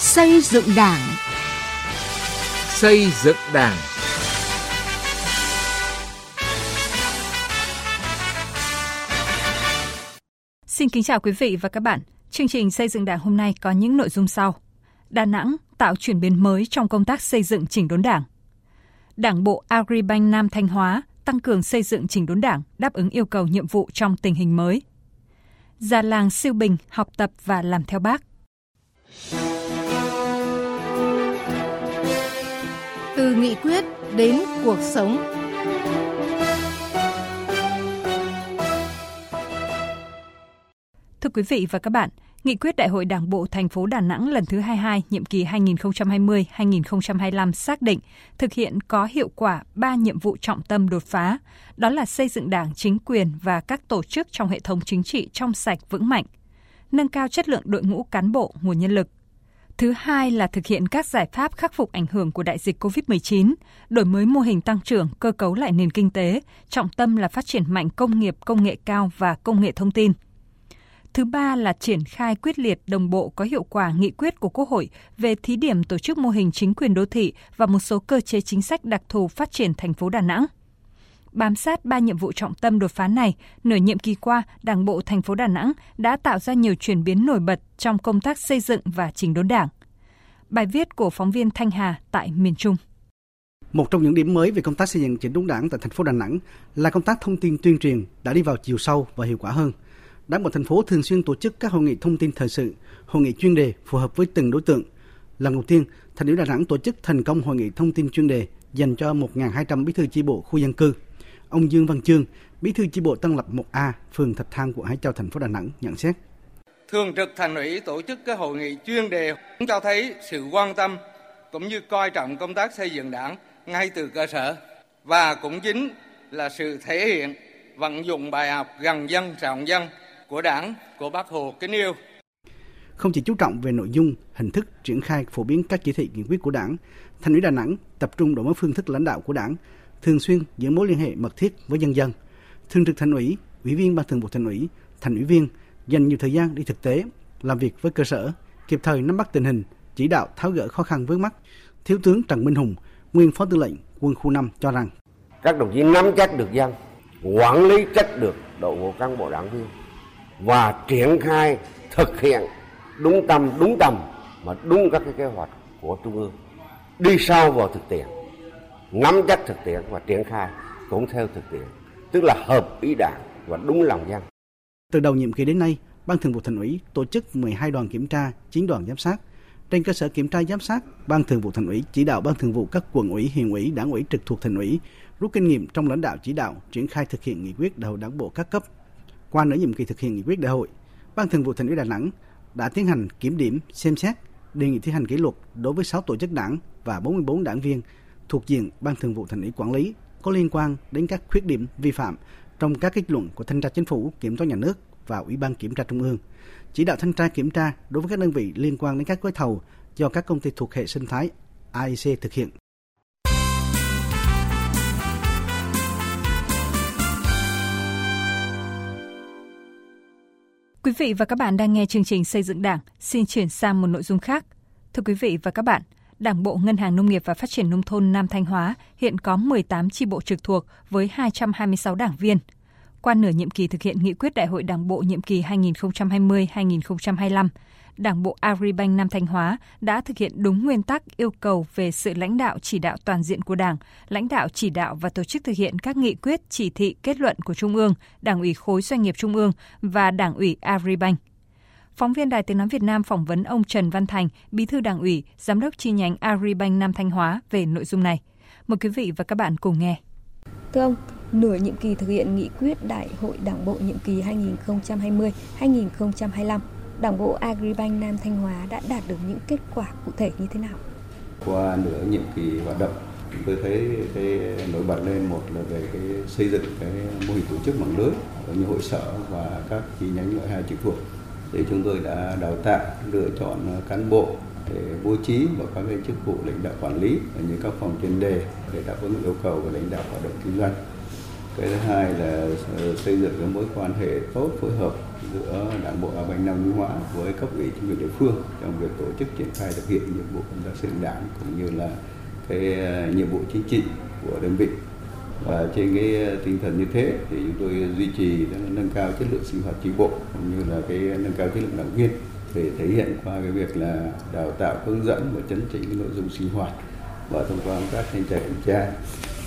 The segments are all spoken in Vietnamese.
Xây dựng Đảng. Xây dựng Đảng. Xin kính chào quý vị và các bạn. Chương trình xây dựng Đảng hôm nay có những nội dung sau. Đà Nẵng tạo chuyển biến mới trong công tác xây dựng chỉnh đốn Đảng. Đảng bộ Agribank Nam Thanh Hóa tăng cường xây dựng chỉnh đốn Đảng, đáp ứng yêu cầu nhiệm vụ trong tình hình mới. Già làng siêu bình học tập và làm theo Bác. Từ nghị quyết đến cuộc sống. Thưa quý vị và các bạn, Nghị quyết Đại hội Đảng bộ thành phố Đà Nẵng lần thứ 22, nhiệm kỳ 2020-2025 xác định thực hiện có hiệu quả 3 nhiệm vụ trọng tâm đột phá, đó là xây dựng Đảng, chính quyền và các tổ chức trong hệ thống chính trị trong sạch vững mạnh, nâng cao chất lượng đội ngũ cán bộ, nguồn nhân lực. Thứ hai là thực hiện các giải pháp khắc phục ảnh hưởng của đại dịch COVID-19, đổi mới mô hình tăng trưởng, cơ cấu lại nền kinh tế, trọng tâm là phát triển mạnh công nghiệp, công nghệ cao và công nghệ thông tin – Thứ ba là triển khai quyết liệt đồng bộ có hiệu quả nghị quyết của Quốc hội về thí điểm tổ chức mô hình chính quyền đô thị và một số cơ chế chính sách đặc thù phát triển thành phố Đà Nẵng. Bám sát ba nhiệm vụ trọng tâm đột phá này, nửa nhiệm kỳ qua, Đảng bộ thành phố Đà Nẵng đã tạo ra nhiều chuyển biến nổi bật trong công tác xây dựng và chỉnh đốn Đảng. Bài viết của phóng viên Thanh Hà tại miền Trung. Một trong những điểm mới về công tác xây dựng chỉnh đốn Đảng tại thành phố Đà Nẵng là công tác thông tin tuyên truyền đã đi vào chiều sâu và hiệu quả hơn – Đảng bộ thành phố thường xuyên tổ chức các hội nghị thông tin thời sự, hội nghị chuyên đề phù hợp với từng đối tượng. Lần đầu tiên, thành ủy Đà Nẵng tổ chức thành công hội nghị thông tin chuyên đề dành cho 1.200 bí thư chi bộ khu dân cư. Ông Dương Văn Chương, bí thư chi bộ Tân Lập 1A, phường Thạch Thang, quận Hải Châu, thành phố Đà Nẵng nhận xét. Thường trực thành ủy tổ chức các hội nghị chuyên đề cũng cho thấy sự quan tâm cũng như coi trọng công tác xây dựng đảng ngay từ cơ sở và cũng chính là sự thể hiện vận dụng bài học gần dân trọng dân của Đảng, của Bác Hồ kính yêu. Không chỉ chú trọng về nội dung, hình thức triển khai phổ biến các chỉ thị nghị quyết của Đảng, Thành ủy Đà Nẵng tập trung đổi mới phương thức lãnh đạo của Đảng, thường xuyên giữ mối liên hệ mật thiết với nhân dân. Thường trực Thành ủy, Ủy viên Ban Thường vụ Thành ủy, Thành ủy viên dành nhiều thời gian đi thực tế, làm việc với cơ sở, kịp thời nắm bắt tình hình, chỉ đạo tháo gỡ khó khăn vướng mắt. Thiếu tướng Trần Minh Hùng, nguyên Phó Tư lệnh Quân khu 5 cho rằng các đồng chí nắm chắc được dân, quản lý chắc được đội ngũ cán bộ đảng viên và triển khai thực hiện đúng tâm đúng tầm mà đúng các cái kế hoạch của trung ương đi sâu vào thực tiễn nắm chắc thực tiễn và triển khai cũng theo thực tiễn tức là hợp ý đảng và đúng lòng dân. Từ đầu nhiệm kỳ đến nay ban thường vụ thành ủy tổ chức 12 đoàn kiểm tra 9 đoàn giám sát. Trên cơ sở kiểm tra giám sát ban thường vụ thành ủy chỉ đạo ban thường vụ các quận ủy huyện ủy đảng ủy trực thuộc thành ủy rút kinh nghiệm trong lãnh đạo chỉ đạo triển khai thực hiện nghị quyết đại hội đảng bộ các cấp. Qua nửa nhiệm kỳ thực hiện nghị quyết đại hội, Ban Thường vụ Thành ủy Đà Nẵng đã tiến hành kiểm điểm, xem xét, đề nghị thi hành kỷ luật đối với 6 tổ chức đảng và 44 đảng viên thuộc diện Ban Thường vụ Thành ủy quản lý có liên quan đến các khuyết điểm vi phạm trong các kết luận của thanh tra chính phủ, kiểm toán nhà nước và Ủy ban kiểm tra trung ương, chỉ đạo thanh tra kiểm tra đối với các đơn vị liên quan đến các gói thầu do các công ty thuộc hệ sinh thái AIC thực hiện. Quý vị và các bạn đang nghe chương trình Xây dựng Đảng. Xin chuyển sang một nội dung khác. Thưa quý vị và các bạn, Đảng bộ Ngân hàng Nông nghiệp và Phát triển Nông thôn Nam Thanh Hóa hiện có 18 chi bộ trực thuộc với 226 đảng viên. Qua nửa nhiệm kỳ thực hiện nghị quyết Đại hội Đảng bộ nhiệm kỳ 2020-2025, Đảng bộ Agribank Nam Thanh Hóa đã thực hiện đúng nguyên tắc yêu cầu về sự lãnh đạo chỉ đạo toàn diện của Đảng, lãnh đạo chỉ đạo và tổ chức thực hiện các nghị quyết, chỉ thị, kết luận của Trung ương, Đảng ủy khối doanh nghiệp Trung ương và Đảng ủy Agribank. Phóng viên Đài Tiếng Nói Việt Nam phỏng vấn ông Trần Văn Thành, Bí thư Đảng ủy, Giám đốc chi nhánh Agribank Nam Thanh Hóa về nội dung này. Mời quý vị và các bạn cùng nghe. Thưa ông, nửa nhiệm kỳ thực hiện nghị quyết Đại hội Đảng bộ nhiệm kỳ 2020-2025 Đảng bộ Agribank Nam Thanh Hóa đã đạt được những kết quả cụ thể như thế nào? Qua nửa nhiệm kỳ hoạt động, tôi thấy cái nổi bật lên một là về cái xây dựng cái mô hình tổ chức mạng lưới ở như hội sở và các chi nhánh loại hai trực thuộc thì chúng tôi đã đào tạo, lựa chọn ờ, cán bộ để bố trí vào các cái chức vụ lãnh đạo quản lý ở những các phòng chuyên đề để đáp ứng yêu cầu của lãnh đạo hoạt động kinh doanh. Cái thứ hai là ờ, xây dựng cái mối quan hệ tốt, phối hợp giữa đảng bộ Bành Nam Minh Hóa với cấp ủy chính quyền địa phương trong việc tổ chức triển khai thực hiện nhiệm vụ công tác xây đảng cũng như là cái ờ, nhiệm vụ chính trị của đơn vị và trên cái ờ, tinh thần như thế thì chúng tôi duy trì nâng cao chất lượng sinh hoạt tri bộ cũng như là cái nâng cao chất lượng đảng viên để thể hiện qua cái việc là đào tạo, hướng dẫn và chấn chỉnh cái nội dung sinh hoạt và thông qua các thanh tra kiểm tra.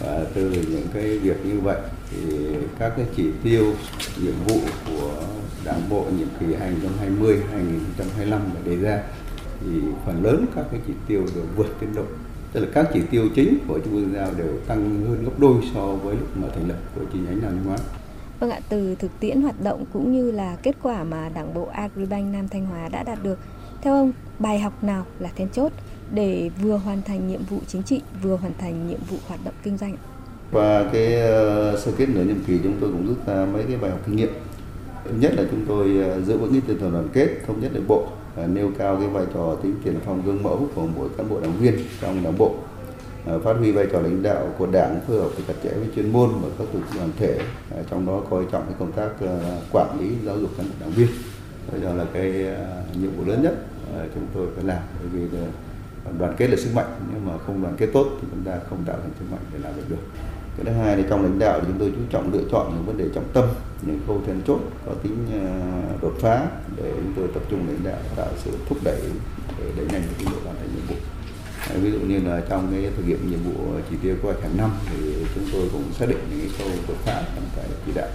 Và từ những cái việc như vậy thì các cái chỉ tiêu, nhiệm vụ của đảng bộ nhiệm kỳ 2020 2025 đã đề ra thì phần lớn các cái chỉ tiêu đều vượt tiến độ tức là các chỉ tiêu chính của trung ương giao đều tăng hơn gấp đôi so với lúc mà thành lập của chi nhánh Nam Hóa. Vâng ạ, từ thực tiễn hoạt động cũng như là kết quả mà Đảng bộ Agribank Nam Thanh Hóa đã đạt được, theo ông, bài học nào là then chốt để vừa hoàn thành nhiệm vụ chính trị, vừa hoàn thành nhiệm vụ hoạt động kinh doanh? Qua cái uh, sơ kết nửa nhiệm kỳ chúng tôi cũng rút ra mấy cái bài học kinh nghiệm. Nhất là chúng tôi uh, giữ vững cái tinh thần đoàn kết, thống nhất nội bộ, nêu cao cái vai trò tính tiền phong gương mẫu của mỗi cán bộ đảng viên trong đảng bộ. Phát huy vai trò lãnh đạo của đảng phối hợp chặt chẽ với chuyên môn và các tổ chức đoàn thể à, trong đó coi trọng cái công tác à, quản lý, giáo dục cán bộ đảng viên. Đó là cái à, nhiệm vụ lớn nhất chúng tôi phải làm. Bởi vì đoàn kết là sức mạnh, nhưng mà không đoàn kết tốt thì chúng ta không tạo thành sức mạnh để làm được được cái thứ hai là trong lãnh đạo thì chúng tôi chú trọng lựa chọn những vấn đề trọng tâm, những khâu then chốt có tính à, đột phá để chúng tôi tập trung lãnh đạo, tạo sự thúc đẩy để đẩy nhanh tiến độ hoàn thành nhiệm vụ. Ví dụ như là trong cái thực hiện nhiệm vụ chỉ tiêu của hàng năm thì chúng tôi cũng xác định những cái khâu đột phá trong cái chỉ đạo.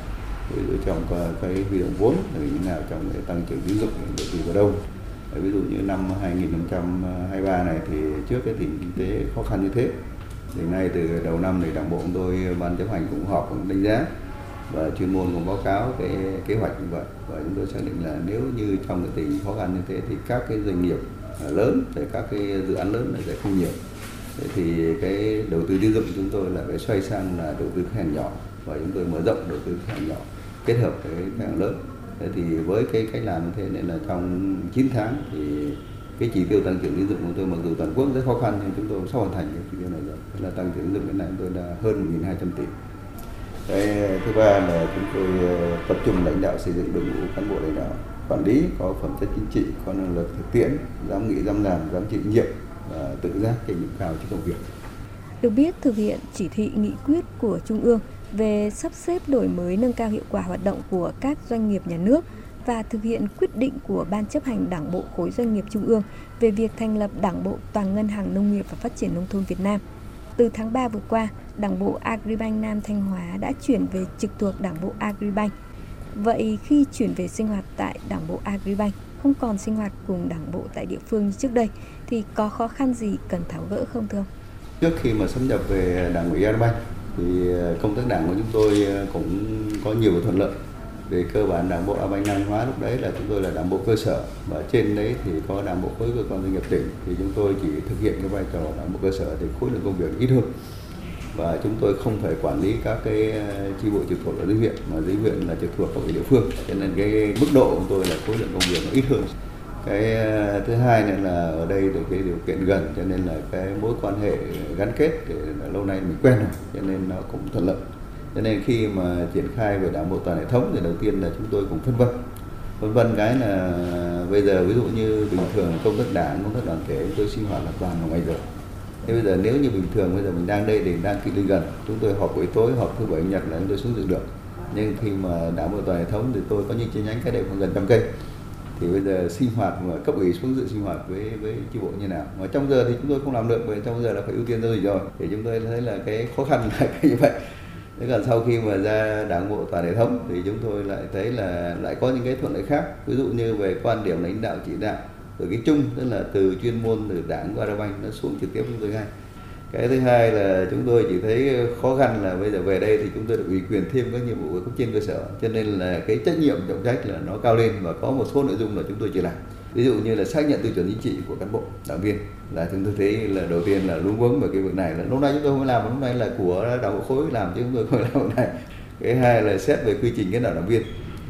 Ví dụ trong cái huy động vốn là như nào trong cái tăng trưởng tín dụng, đầu tư vào đâu. Ví dụ như năm 2023 này thì trước cái tình kinh tế khó khăn như thế thì nay từ đầu năm thì đảng bộ chúng tôi, ban chấp hành cũng họp cũng đánh giá và chuyên môn cũng báo cáo cái kế hoạch như vậy. Và chúng tôi xác định là nếu như trong cái tình khó khăn như thế thì các cái doanh nghiệp lớn thì các cái dự án lớn sẽ không nhiều. Thì cái đầu tư tín dụng chúng tôi là phải xoay sang là đầu tư khách hàng nhỏ và chúng tôi mở rộng đầu tư khách hàng nhỏ kết hợp với khách hàng lớn. Thế thì với cái cách làm như thế nên là trong 9 tháng thì cái chỉ tiêu tăng trưởng tín dụng của tôi mặc dù toàn quốc rất khó khăn nhưng chúng tôi sắp hoàn thành cái chỉ tiêu này rồi. Là tăng trưởng tín dụng đến nay tôi đã hơn 1.200 tỷ. Cái thứ ba là chúng tôi ờ, tập trung lãnh đạo xây dựng đội ngũ cán bộ lãnh đạo, quản lý, có phẩm chất chính trị, có năng lực thực tiễn, dám nghĩ, dám làm, dám chịu nhiệm và tự giác trách nhiệm cao trong công việc. Được biết, thực hiện chỉ thị nghị quyết của trung ương về sắp xếp đổi mới nâng cao hiệu quả hoạt động của các doanh nghiệp nhà nước và thực hiện quyết định của Ban chấp hành Đảng bộ khối doanh nghiệp Trung ương về việc thành lập Đảng bộ Toàn ngân hàng nông nghiệp và phát triển nông thôn Việt Nam. Từ tháng 3 vừa qua, Đảng bộ Agribank Nam Thanh Hóa đã chuyển về trực thuộc Đảng bộ Agribank. Vậy khi chuyển về sinh hoạt tại Đảng bộ Agribank, không còn sinh hoạt cùng Đảng bộ tại địa phương như trước đây thì có khó khăn gì cần tháo gỡ không thưa ông? Trước khi mà xâm nhập về Đảng ủy Agribank thì công tác đảng của chúng tôi cũng có nhiều thuận lợi về cơ bản đảng bộ Banh Năng Hóa lúc đấy là chúng tôi là đảng bộ cơ sở. Và trên đấy thì có đảng bộ khối cơ quan doanh nghiệp tỉnh. Thì chúng tôi chỉ thực hiện cái vai trò đảng bộ cơ sở thì khối lượng công việc ít hơn. Và chúng tôi không phải quản lý các cái ờ, chi bộ trực thuộc ở dưới huyện, mà dưới huyện là trực thuộc các địa phương. Cho nên cái mức độ của chúng tôi là khối lượng công việc nó ít hơn. Cái ờ, thứ hai nữa là ở đây được cái điều kiện gần, cho nên là cái mối quan hệ gắn kết thì lâu nay mình quen rồi, cho nên nó cũng thuận lợi cho nên khi mà triển khai về đảng bộ toàn hệ thống thì đầu tiên là chúng tôi cũng phân vân. Phân vân cái là bây giờ ví dụ như bình thường công tác đảng, công tác đoàn thể tôi sinh hoạt là toàn ở ngoài giờ. Thế bây giờ nếu như bình thường bây giờ mình đang đây thì đang kỵ đi gần, chúng tôi họp buổi tối, họp thứ bảy nhật là chúng tôi xuống dự được. Nhưng khi mà đảng bộ toàn hệ thống thì tôi có những chi nhánh cái đây khoảng gần trăm cây. Thì bây giờ sinh hoạt mà cấp ủy xuống dự sinh hoạt với với chi bộ như nào? Mà trong giờ thì chúng tôi không làm được, bởi trong giờ là phải ưu tiên giao dịch rồi. Thì chúng tôi thấy là cái khó khăn là cái như vậy thế còn sau khi mà ra đảng bộ toàn hệ thống thì chúng tôi lại thấy là lại có những cái thuận lợi khác. Ví dụ như về quan điểm lãnh đạo chỉ đạo từ cái chung, tức là từ chuyên môn từ đảng qua banh, nó xuống trực tiếp chúng tôi ngay. Cái thứ hai là chúng tôi chỉ thấy khó khăn là bây giờ về đây thì chúng tôi được ủy quyền thêm các nhiệm vụ cấp trên cơ sở. Cho nên là cái trách nhiệm, trọng trách là nó cao lên và có một số nội dung là chúng tôi chưa làm ví dụ như là xác nhận tiêu chuẩn chính trị của cán bộ, đảng viên, là chúng tôi thấy là đầu tiên là luống vướng về cái việc này là lúc nay chúng tôi không làm, lúc nay là của đảng bộ khối làm chứ chúng tôi không làm việc này. Cái hai là xét về quy trình cái nào đảng viên.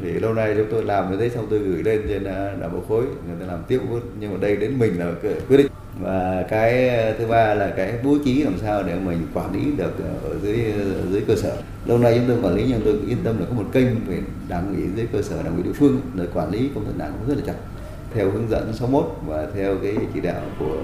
Thì lâu nay chúng tôi làm như thế, xong tôi gửi lên trên à, đảng bộ khối, người ta làm tiếp, nhưng mà đây đến mình là quyết định. Và cái thứ ba là cái bố trí làm sao để mình quản lý được ở dưới dưới cơ sở. Lâu nay chúng tôi quản lý, nhưng tôi yên tâm là có một kênh về đảng ủy dưới cơ sở, đảng ủy địa phương để quản lý công tác đảng cũng rất là chặt theo hướng dẫn 61 và theo cái chỉ đạo của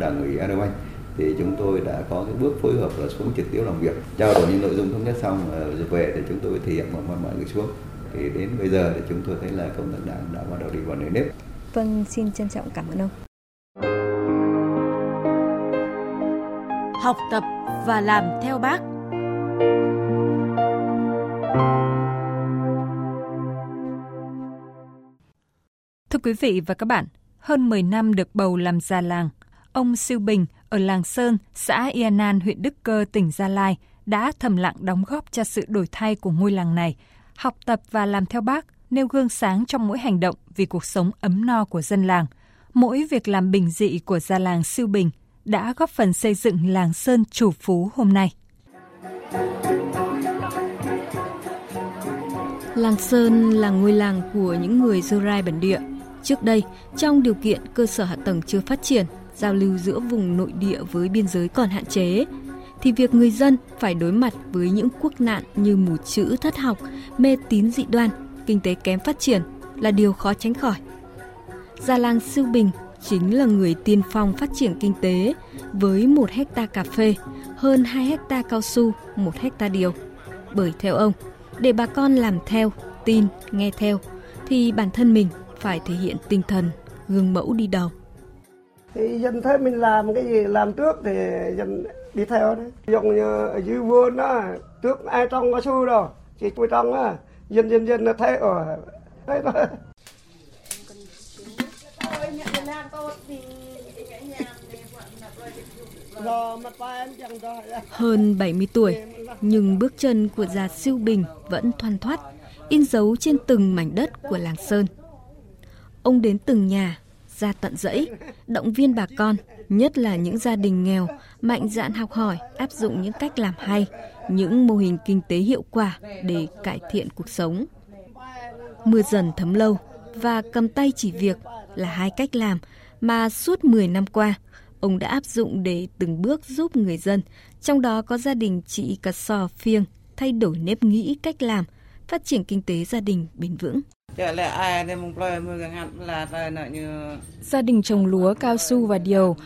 đảng ủy Agribank thì chúng tôi đã có cái bước phối hợp là xuống trực tiếp làm việc trao đổi những nội dung thống nhất xong rồi về thì chúng tôi thể hiện một mọi người xuống thì đến bây giờ thì chúng tôi thấy là công tác đảng đã bắt đầu đi vào nề nếp. Vâng, xin trân trọng cảm ơn ông. Học tập và làm theo bác. Quý vị và các bạn, hơn 10 năm được bầu làm già làng, ông Siêu Bình ở làng Sơn, xã Yên huyện Đức Cơ, tỉnh Gia Lai đã thầm lặng đóng góp cho sự đổi thay của ngôi làng này, học tập và làm theo bác, nêu gương sáng trong mỗi hành động vì cuộc sống ấm no của dân làng. Mỗi việc làm bình dị của gia làng Siêu Bình đã góp phần xây dựng làng Sơn chủ phú hôm nay. Làng Sơn là ngôi làng của những người Dơ Rai bản địa. Trước đây, trong điều kiện cơ sở hạ tầng chưa phát triển, giao lưu giữa vùng nội địa với biên giới còn hạn chế, thì việc người dân phải đối mặt với những quốc nạn như mù chữ thất học, mê tín dị đoan, kinh tế kém phát triển là điều khó tránh khỏi. Gia làng Siêu Bình chính là người tiên phong phát triển kinh tế với một hecta cà phê, hơn 2 hecta cao su, một hecta điều. Bởi theo ông, để bà con làm theo, tin, nghe theo, thì bản thân mình phải thể hiện tinh thần, gương mẫu đi đầu. Thì dân thấy mình làm cái gì làm trước thì dân đi theo đấy. Dùng như ở dưới vườn đó, trước ai trong cao su đâu, chỉ tôi trong á, dân dân dân nó thấy ở thấy thôi. Hơn 70 tuổi, nhưng bước chân của già siêu bình vẫn thoăn thoắt, in dấu trên từng mảnh đất của làng Sơn. Ông đến từng nhà, ra tận dãy, động viên bà con, nhất là những gia đình nghèo, mạnh dạn học hỏi, áp dụng những cách làm hay, những mô hình kinh tế hiệu quả để cải thiện cuộc sống. Mưa dần thấm lâu và cầm tay chỉ việc là hai cách làm mà suốt 10 năm qua ông đã áp dụng để từng bước giúp người dân, trong đó có gia đình chị Cà Sò Phiêng thay đổi nếp nghĩ cách làm, phát triển kinh tế gia đình bền vững. Gia đình trồng lúa, cao su và điều.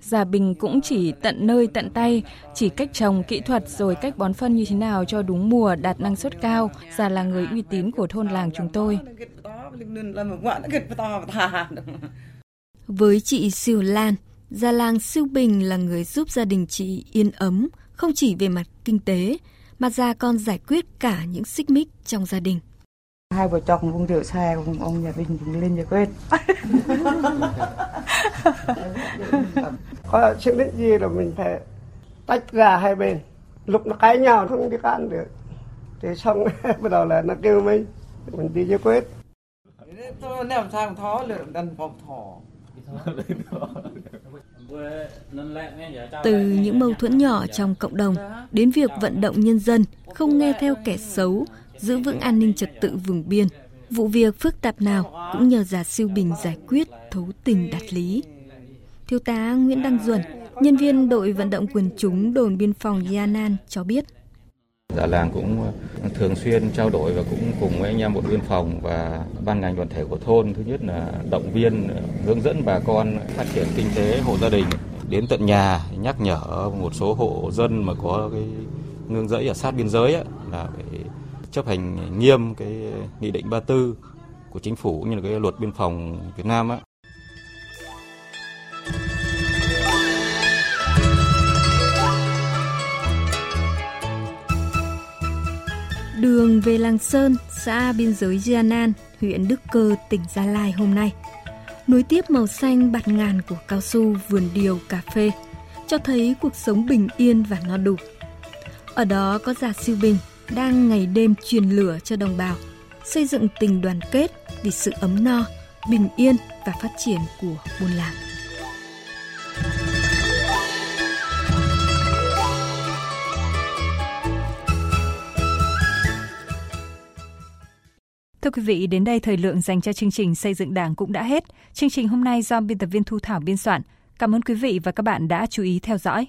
Gia Bình cũng chỉ tận nơi tận tay, chỉ cách trồng, kỹ thuật rồi cách bón phân như thế nào cho đúng mùa đạt năng suất cao. Già là người uy tín của thôn làng chúng tôi. Với chị Siêu Lan, Già làng Siêu Bình là người giúp gia đình chị yên ấm, không chỉ về mặt kinh tế, mà già còn giải quyết cả những xích mích trong gia đình. Hai vợ chồng uống rượu xe, cùng ông nhà Bình cũng lên giải quyết. Có sự định gì là mình phải tách ra hai bên. Lúc nó cãi nhau không đi can được. Thì xong bắt đầu là nó kêu mình, mình đi giải quyết. Tôi làm sao thó lượng đần phòng thỏ. Từ những mâu thuẫn nhỏ trong cộng đồng đến việc vận động nhân dân không nghe theo kẻ xấu, giữ vững an ninh trật tự vùng biên, vụ việc phức tạp nào cũng nhờ giả siêu bình giải quyết thấu tình đạt lý. Thiếu tá Nguyễn Đăng Duẩn, nhân viên đội vận động quần chúng đồn biên phòng Yanan cho biết già làng cũng ờ, thường xuyên trao đổi và cũng cùng với anh em bộ biên phòng và ban ngành đoàn thể của thôn. Thứ nhất là động viên ờ, hướng dẫn bà con phát triển kinh tế hộ gia đình. Đến tận nhà nhắc nhở một số hộ dân mà có cái nương rẫy ở sát biên giới ấy, là phải chấp hành nghiêm cái nghị định 34 của chính phủ như là cái luật biên phòng Việt Nam á. Đường về làng Sơn, xã biên giới Gianan, huyện Đức Cơ, tỉnh Gia Lai hôm nay. Nối tiếp màu xanh bạt ngàn của cao su, vườn điều, cà phê, cho thấy cuộc sống bình yên và no đủ. Ở đó có già siêu bình đang ngày đêm truyền lửa cho đồng bào, xây dựng tình đoàn kết vì sự ấm no, bình yên và phát triển của buôn làng. Thưa quý vị, đến đây thời lượng dành cho chương trình xây dựng Đảng cũng đã hết. Chương trình hôm nay do biên tập viên Thu Thảo biên soạn. Cảm ơn quý vị và các bạn đã chú ý theo dõi.